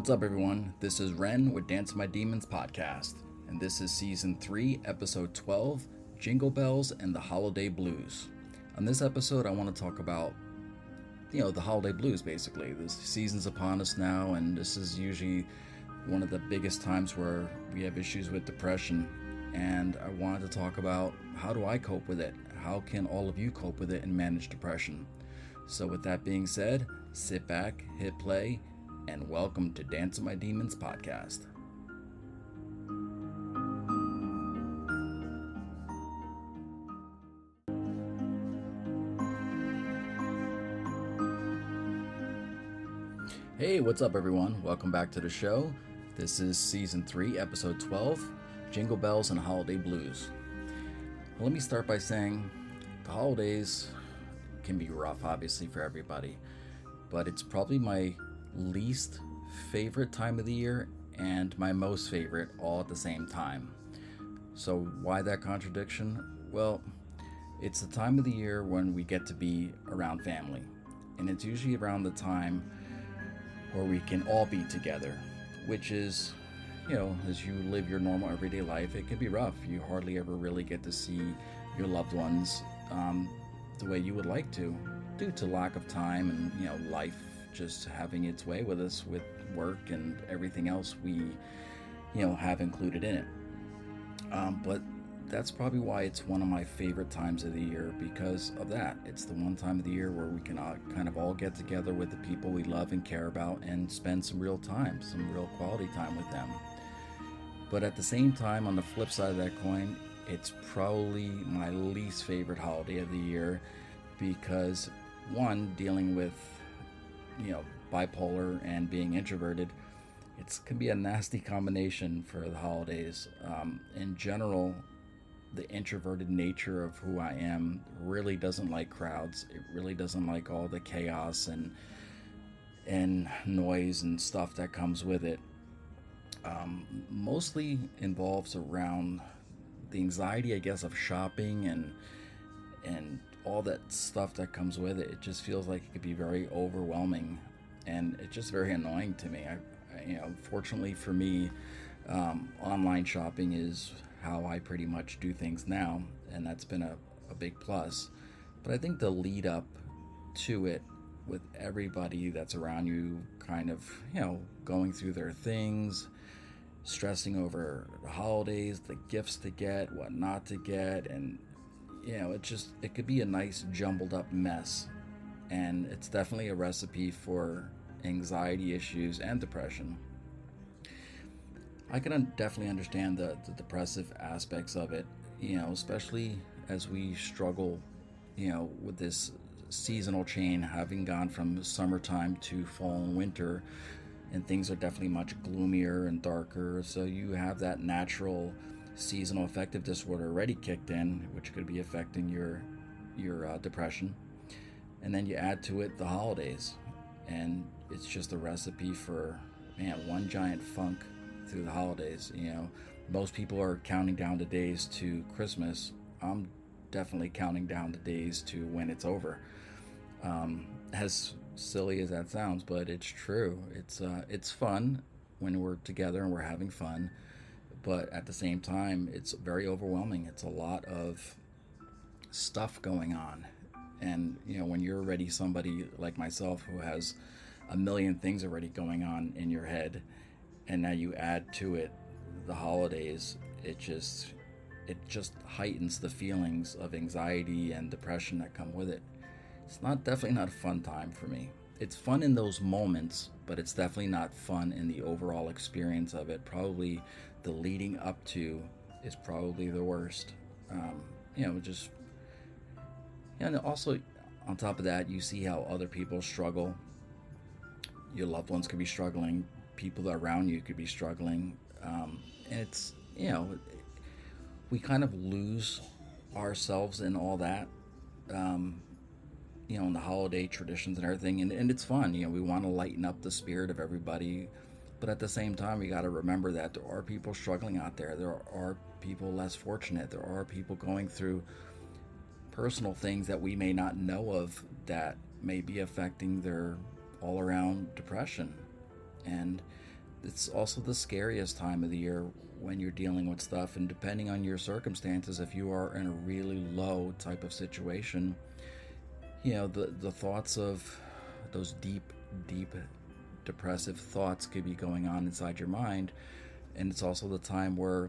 What's up, everyone? This is Ren with Dance My Demons podcast, and this is season 3, episode 12 Jingle Bells and the Holiday Blues. On this episode, I want to talk about, you know, the holiday blues basically. The season's upon us now, and this is usually one of the biggest times where we have issues with depression. And I wanted to talk about how do I cope with it? How can all of you cope with it and manage depression? So, with that being said, sit back, hit play, and welcome to Dance of My Demons podcast. Hey, what's up, everyone? Welcome back to the show. This is season 3, episode 12 Jingle Bells and Holiday Blues. Well, let me start by saying the holidays can be rough, obviously, for everybody, but it's probably my least favorite time of the year and my most favorite all at the same time. So, why that contradiction? Well, it's the time of the year when we get to be around family, and it's usually around the time where we can all be together, which is, you know, as you live your normal everyday life, it can be rough. You hardly ever really get to see your loved ones um, the way you would like to, due to lack of time and, you know, life just having its way with us with work and everything else we you know have included in it. Um, but that's probably why it's one of my favorite times of the year because of that. It's the one time of the year where we can uh, kind of all get together with the people we love and care about and spend some real time some real quality time with them. But at the same time on the flip side of that coin it's probably my least favorite holiday of the year because one dealing with you know bipolar and being introverted it can be a nasty combination for the holidays. Um, in general the introverted nature of who i am really doesn't like crowds. It really doesn't like all the chaos and and noise and stuff that comes with it. Um, mostly involves around the anxiety i guess of shopping and and all that stuff that comes with it. It just feels like it could be very overwhelming, and it's just very annoying to me. I, I you know, fortunately for me, um, online shopping is how I pretty much do things now, and that's been a, a big plus. But I think the lead up to it with everybody that's around you kind of, you know, going through their things, stressing over the holidays, the gifts to get, what not to get, and you know, it just it could be a nice jumbled up mess, and it's definitely a recipe for anxiety issues and depression. I can definitely understand the, the depressive aspects of it, you know, especially as we struggle, you know, with this seasonal chain having gone from summertime to fall and winter, and things are definitely much gloomier and darker. So you have that natural seasonal affective disorder already kicked in, which could be affecting your your uh, depression, and then you add to it the holidays, and it's just a recipe for man one giant funk through the holidays. You know, most people are counting down the days to Christmas. I'm definitely counting down the days to when it's over. Um, as silly as that sounds, but it's true. It's uh, it's fun when we're together and we're having fun, but at the same time, it's very overwhelming. It's a lot of stuff going on, and you know when you're already somebody like myself who has a million things already going on in your head, and now you add to it the holidays, it just it just heightens the feelings of anxiety and depression that come with it. It's not definitely not a fun time for me. It's fun in those moments, but it's definitely not fun in the overall experience of it. Probably the leading up to is probably the worst. Um, you know, just and also on top of that, you see how other people struggle. Your loved ones could be struggling. People around you could be struggling, um, and it's you know, we kind of lose ourselves in all that. Um, you know, in the holiday traditions and everything, and, and it's fun. You know, we want to lighten up the spirit of everybody, but at the same time, we got to remember that there are people struggling out there. There are people less fortunate. There are people going through personal things that we may not know of that may be affecting their all around depression. And it's also the scariest time of the year when you're dealing with stuff. And depending on your circumstances, if you are in a really low type of situation, you know the the thoughts of those deep deep depressive thoughts could be going on inside your mind and it's also the time where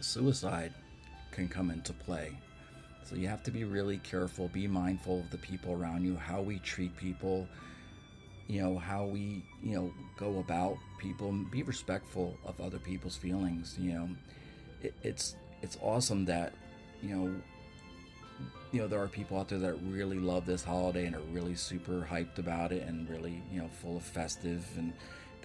suicide can come into play. So you have to be really careful be mindful of the people around you how we treat people you know how we you know go about people be respectful of other people's feelings you know. It, it's it's awesome that you know you know there are people out there that really love this holiday and are really super hyped about it and really you know full of festive and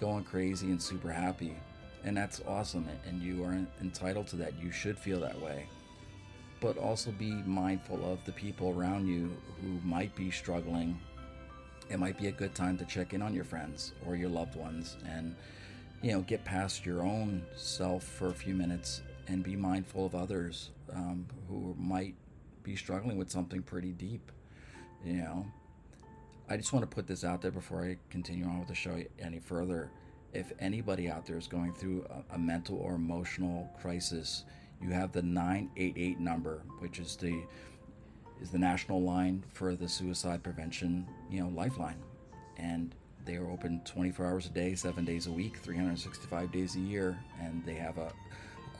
going crazy and super happy. And that's awesome and you are entitled to that. You should feel that way. But also be mindful of the people around you who might be struggling. It might be a good time to check in on your friends or your loved ones and you know get past your own self for a few minutes and be mindful of others um, who might be struggling with something pretty deep. You know, I just want to put this out there before I continue on with the show any further. If anybody out there is going through a, a mental or emotional crisis, you have the 988 number, which is the is the national line for the suicide prevention, you know, lifeline. And they are open 24 hours a day, 7 days a week, 365 days a year, and they have a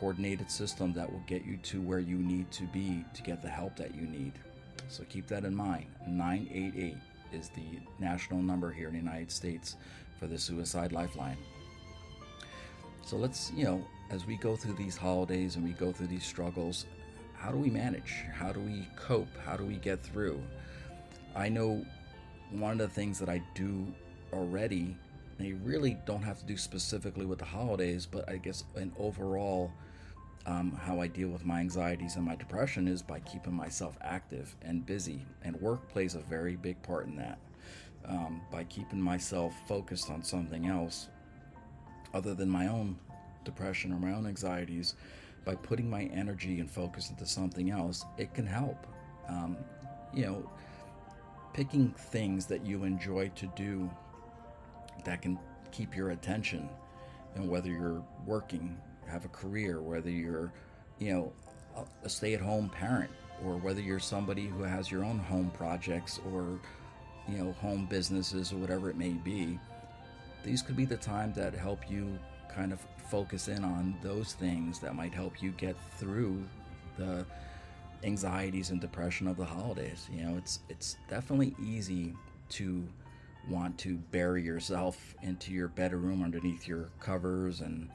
coordinated system that will get you to where you need to be to get the help that you need. So keep that in mind. 988 is the national number here in the United States for the Suicide Lifeline. So let's, you know, as we go through these holidays and we go through these struggles, how do we manage? How do we cope? How do we get through? I know one of the things that I do already, they really don't have to do specifically with the holidays, but I guess an overall um, how I deal with my anxieties and my depression is by keeping myself active and busy, and work plays a very big part in that. Um, by keeping myself focused on something else other than my own depression or my own anxieties, by putting my energy and focus into something else, it can help. Um, you know, picking things that you enjoy to do that can keep your attention, and whether you're working have a career, whether you're, you know, a stay-at-home parent, or whether you're somebody who has your own home projects or, you know, home businesses or whatever it may be. These could be the times that help you kind of focus in on those things that might help you get through the anxieties and depression of the holidays. You know, it's it's definitely easy to want to bury yourself into your bedroom underneath your covers and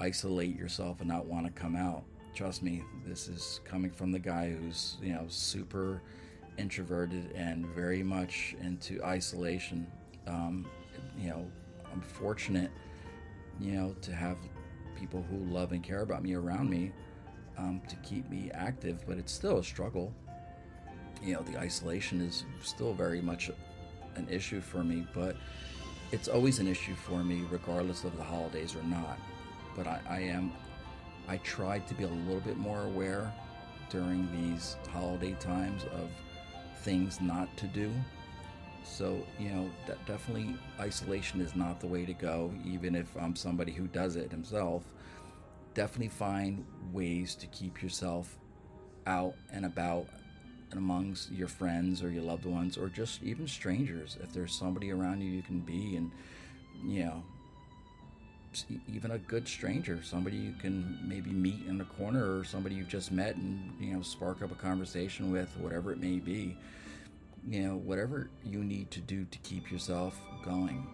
isolate yourself and not want to come out. Trust me, this is coming from the guy who's, you know, super introverted and very much into isolation. Um, you know, I'm fortunate, you know, to have people who love and care about me around me um, to keep me active, but it's still a struggle. You know, the isolation is still very much an issue for me, but it's always an issue for me, regardless of the holidays or not. But I, I am, I try to be a little bit more aware during these holiday times of things not to do. So, you know, definitely isolation is not the way to go, even if I'm somebody who does it himself. Definitely find ways to keep yourself out and about and amongst your friends or your loved ones or just even strangers. If there's somebody around you you can be, and, you know, even a good stranger, somebody you can maybe meet in the corner or somebody you've just met and, you know, spark up a conversation with, whatever it may be. You know, whatever you need to do to keep yourself going.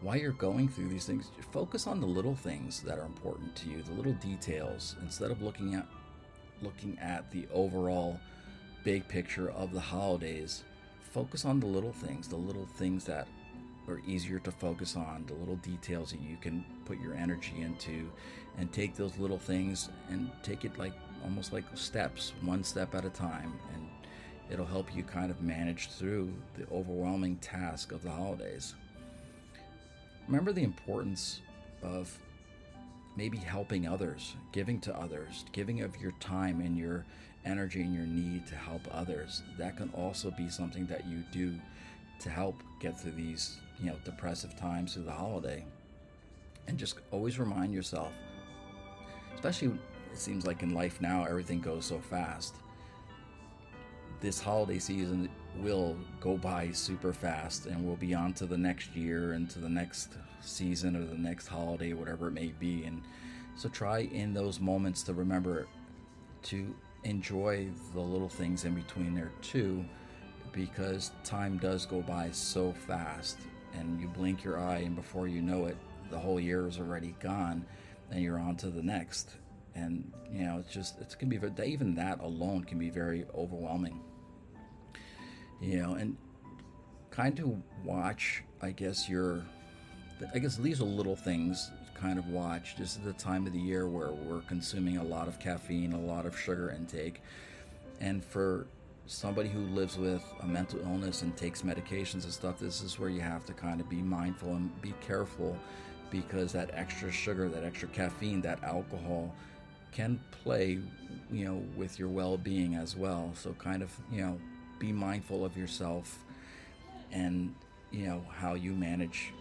While you're going through these things, focus on the little things that are important to you, the little details, instead of looking at looking at the overall big picture of the holidays. Focus on the little things, the little things that are easier to focus on, the little details that you can put your energy into, and take those little things and take it like almost like steps, one step at a time, and it'll help you kind of manage through the overwhelming task of the holidays. Remember the importance of maybe helping others, giving to others, giving of your time and your energy and your need to help others. That can also be something that you do to help get through these, you know, depressive times through the holiday. And just always remind yourself, especially it seems like in life now everything goes so fast. This holiday season will go by super fast and we'll be on to the next year and to the next season or the next holiday, whatever it may be. And so try in those moments to remember to enjoy the little things in between there too because time does go by so fast and you blink your eye and before you know it the whole year is already gone and you're on to the next. And you know it's just it can be even that alone can be very overwhelming. You know and kind of watch i guess your i guess these are little things kind of watch. This is the time of the year where we're consuming a lot of caffeine a lot of sugar intake. And for somebody who lives with a mental illness and takes medications and stuff, this is where you have to kind of be mindful and be careful because that extra sugar, that extra caffeine, that alcohol can play, you know, with your well-being as well. So kind of, you know, be mindful of yourself and, you know, how you manage,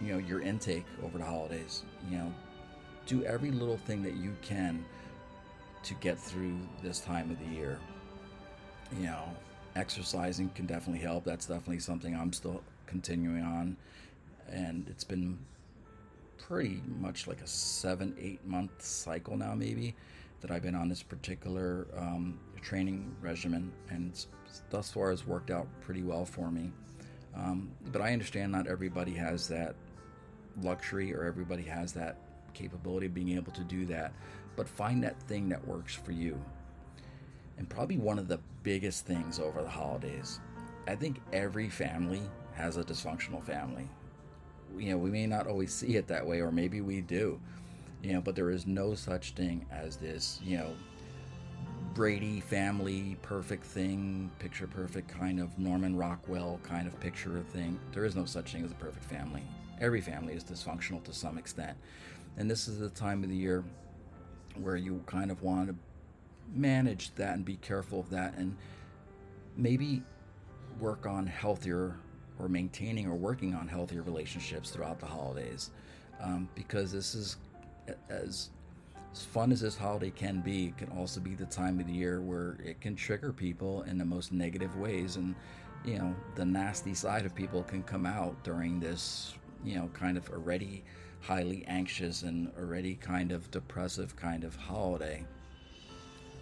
you know, your intake over the holidays. You know, do every little thing that you can to get through this time of the year you know, exercising can definitely help. That's definitely something I'm still continuing on. And it's been pretty much like a seven, eight month cycle now, maybe, that I've been on this particular um, training regimen. And thus far has worked out pretty well for me. Um, but I understand not everybody has that luxury or everybody has that capability of being able to do that. But find that thing that works for you. And probably one of the biggest things over the holidays. I think every family has a dysfunctional family. You know, we may not always see it that way, or maybe we do. You know, but there is no such thing as this, you know, Brady family perfect thing, picture perfect kind of Norman Rockwell kind of picture thing. There is no such thing as a perfect family. Every family is dysfunctional to some extent. And this is the time of the year where you kind of want to manage that and be careful of that and maybe work on healthier or maintaining or working on healthier relationships throughout the holidays um, because this is as as fun as this holiday can be it can also be the time of the year where it can trigger people in the most negative ways and you know the nasty side of people can come out during this you know kind of already highly anxious and already kind of depressive kind of holiday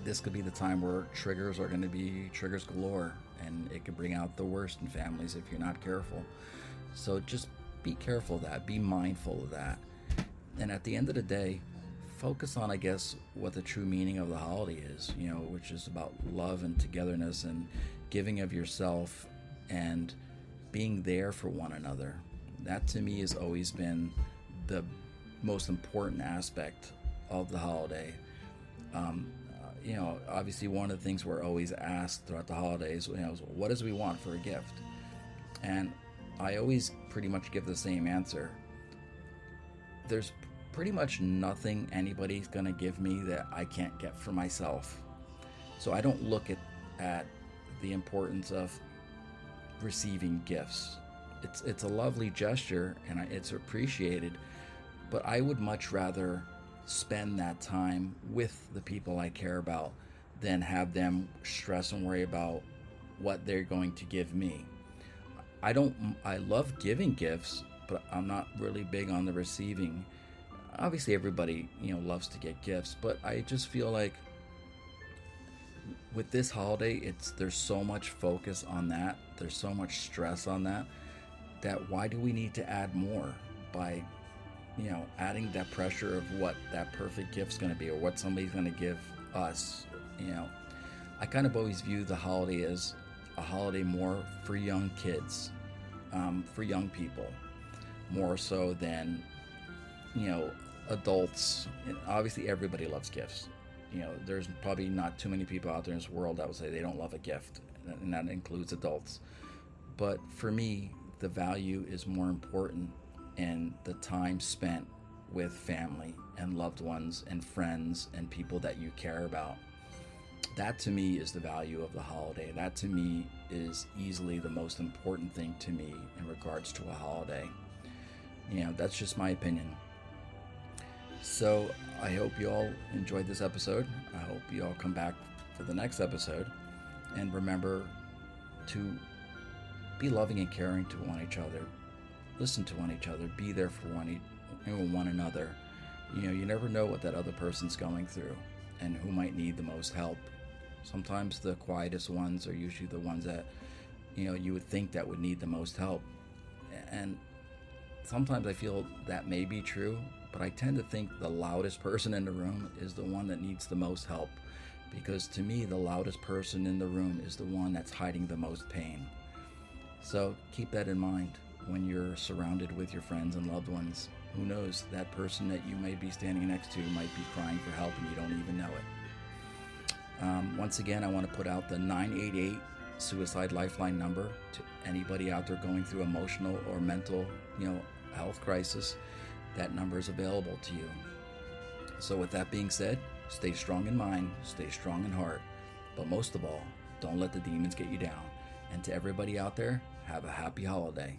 this could be the time where triggers are going to be triggers galore and it could bring out the worst in families if you're not careful. So just be careful of that, be mindful of that. and at the end of the day, focus on, I guess, what the true meaning of the holiday is, you know, which is about love and togetherness and giving of yourself and being there for one another. That to me has always been the most important aspect of the holiday. Um, you know, obviously, one of the things we're always asked throughout the holidays, you know, is what does we want for a gift? And I always pretty much give the same answer. There's pretty much nothing anybody's going to give me that I can't get for myself. So I don't look at, at the importance of receiving gifts. It's, it's a lovely gesture and it's appreciated, but I would much rather spend that time with the people I care about than have them stress and worry about what they're going to give me. I don't I love giving gifts, but I'm not really big on the receiving. Obviously everybody, you know, loves to get gifts, but I just feel like with this holiday, it's there's so much focus on that. There's so much stress on that that why do we need to add more by you know, adding that pressure of what that perfect gift's going to be or what somebody's going to give us, you know. I kind of always view the holiday as a holiday more for young kids, um, for young people, more so than, you know, adults. And obviously, everybody loves gifts. You know, there's probably not too many people out there in this world that would say they don't love a gift, and that includes adults. But for me, the value is more important and the time spent with family and loved ones and friends and people that you care about. That to me is the value of the holiday. That to me is easily the most important thing to me in regards to a holiday. You know, that's just my opinion. So I hope you all enjoyed this episode. I hope you all come back for the next episode. And remember to be loving and caring to one each other listen to one each other, be there for one, one another. You know, you never know what that other person's going through and who might need the most help. Sometimes the quietest ones are usually the ones that, you know, you would think that would need the most help. And sometimes I feel that may be true, but I tend to think the loudest person in the room is the one that needs the most help. Because to me, the loudest person in the room is the one that's hiding the most pain. So keep that in mind when you're surrounded with your friends and loved ones. Who knows, that person that you may be standing next to might be crying for help and you don't even know it. Um, once again, I want to put out the 988 suicide lifeline number to anybody out there going through emotional or mental, you know, health crisis. That number is available to you. So, with that being said, stay strong in mind, stay strong in heart, but most of all, don't let the demons get you down. And to everybody out there, have a happy holiday.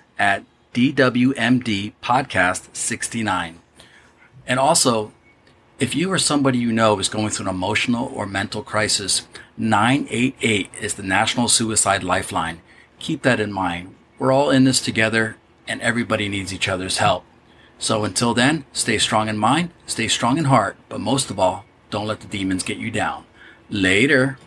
at DWMD Podcast 69. And also, if you or somebody you know is going through an emotional or mental crisis, 988 is the National Suicide Lifeline. Keep that in mind. We're all in this together and everybody needs each other's help. So until then, stay strong in mind, stay strong in heart, but most of all, don't let the demons get you down. Later.